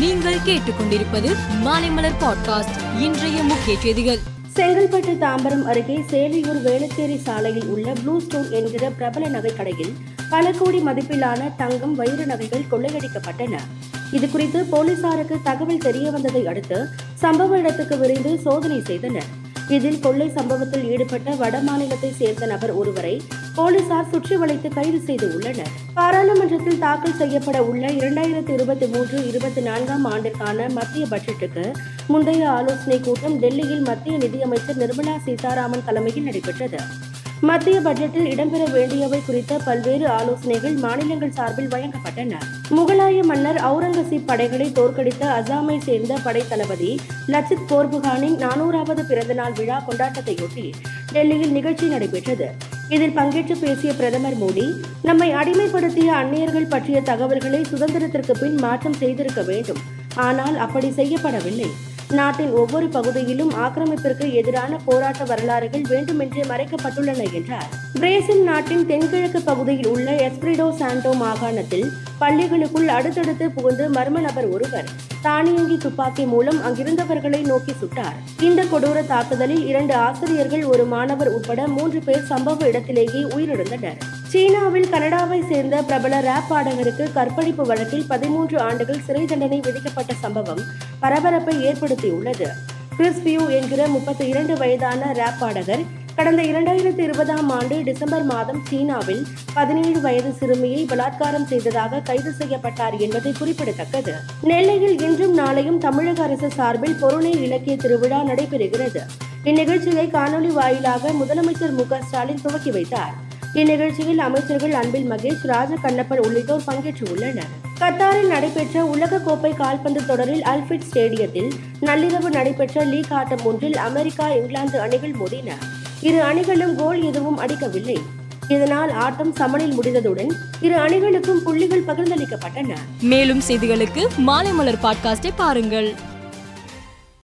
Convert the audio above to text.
நீங்கள் கேட்டுக்கொண்டிருப்பது மாலைமலர் பாட்காஸ்ட் இன்றைய முக்கிய செய்திகள். செங்கல்பட்டு தாம்பரம் அருகே சேலையூர் வேளச்சேரி சாலையில் உள்ள ப்ளூ ஸ்டோன் என்கிற பிரபல நகை கடையில் பல கோடி மதிப்பிலான தங்கம் வைர நகைகள் கொள்ளையடிக்கப்பட்டன. இது குறித்து போலீசாருக்கு தகவல் தெரிய வந்ததை அடுத்து சம்பவ இடத்துக்கு விரைந்து சோதனை செய்தனர். இதில் கொள்ளை சம்பவத்தில் ஈடுபட்ட வடமாநிலத்தை சேர்ந்த நபர் ஒருவரை போலீசார் சுற்றி வளைத்து கைது செய்து உள்ளனர். பாராளுமன்றத்தில் தாக்கல் செய்யப்பட உள்ள இரண்டாயிரத்தி இருபத்தி மூன்று இருபத்தி நான்காம் ஆண்டிற்கான மத்திய பட்ஜெட்டுக்கு முந்தைய ஆலோசனை கூட்டம் டெல்லியில் மத்திய நிதியமைச்சர் நிர்மலா சீதாராமன் தலைமையில் நடைபெற்றது. மத்திய பட்ஜெட்டில் இடம்பெற வேண்டியவை குறித்த பல்வேறு ஆலோசனைகள் மாநிலங்கள் சார்பில் வழங்கப்பட்டன. முகலாய மன்னர் அவுரங்கசீப் படைகளை தோற்கடித்த அசாமை சேர்ந்த படை தளபதி லச்சித் போர்புகானின் நானூறாவது பிறந்தநாள் விழா கொண்டாட்டத்தையொட்டி டெல்லியில் நிகழ்ச்சி நடைபெற்றது. இதில் பங்கேற்று பேசிய பிரதமர் மோடி நம்மை அடிமைப்படுத்திய அந்நியர்கள் பற்றிய தகவல்களை சுதந்திரத்திற்கு பின் மாற்றம் செய்திருக்க வேண்டும். ஆனால் அப்படி செய்யப்படவில்லை. நாட்டின் ஒவ்வொரு பகுதியிலும் ஆக்கிரமிப்பிற்கு எதிரான போராட்ட வரலாறுகள் வேண்டுமென்றே மறைக்கப்பட்டுள்ளன என்றார். பிரேசில் நாட்டின் தென்கிழக்கு பகுதியில் உள்ள எஸ்பிரிடோ சாண்டோ மாகாணத்தில் பள்ளிகளுக்குள் அடுத்தடுத்து புகுந்து மர்ம நபர் ஒருவர் தானியங்கி துப்பாக்கி மூலம் அங்கிருந்தவர்களை நோக்கி சுட்டார். இந்த கொடூர தாக்குதலில் இரண்டு ஆசிரியர்கள் ஒரு மாணவர் உட்பட மூன்று பேர் சம்பவ இடத்திலேயே உயிரிழந்தனர். சீனாவில் கனடாவை சேர்ந்த பிரபல ரேப் பாடகருக்கு கற்பழிப்பு வழக்கில் பதிமூன்று ஆண்டுகள் சிறை தண்டனை விதிக்கப்பட்ட சம்பவம் பரபரப்பை ஏற்படுத்தியுள்ளது. கிறிஸ் பியூ என்கிற முப்பத்தி இரண்டு வயதான ரேப் பாடகர் கடந்த இரண்டாயிரத்தி இருபதாம் ஆண்டு டிசம்பர் மாதம் சீனாவில் பதினேழு வயது சிறுமியை பலாத்காரம் செய்ததாக கைது செய்யப்பட்டார் என்பது குறிப்பிடத்தக்கது. நெல்லையில் இன்றும் நாளையும் தமிழக அரசு சார்பில் பொருளை இலக்கிய திருவிழா நடைபெறுகிறது. இந்நிகழ்ச்சியை காணொலி வாயிலாக முதலமைச்சர் மு ஸ்டாலின் துவக்கி வைத்தார். இந்நிகழ்ச்சியில் அமைச்சர்கள் அன்பில் மகேஷ் ராஜ கண்ணப்பன் உள்ளிட்டோர் பங்கேற்றுள்ளனர். கத்தாரில் நடைபெற்ற உலகக்கோப்பை கால்பந்து தொடரில் அல்ஃபிட் ஸ்டேடியத்தில் நள்ளிரவு நடைபெற்ற லீக் ஆட்டம் ஒன்றில் அமெரிக்கா இங்கிலாந்து அணிகள் மோதின. இரு அணிகளும் கோல் எதுவும் அடிக்கவில்லை. இதனால் ஆட்டம் சமனில் முடிந்ததுடன் இரு அணிகளுக்கும் புள்ளிகள் பகிர்ந்தளிக்கப்பட்டன. மேலும் செய்திகளுக்கு மாலைமலர் பாட்காஸ்டை பாருங்கள்.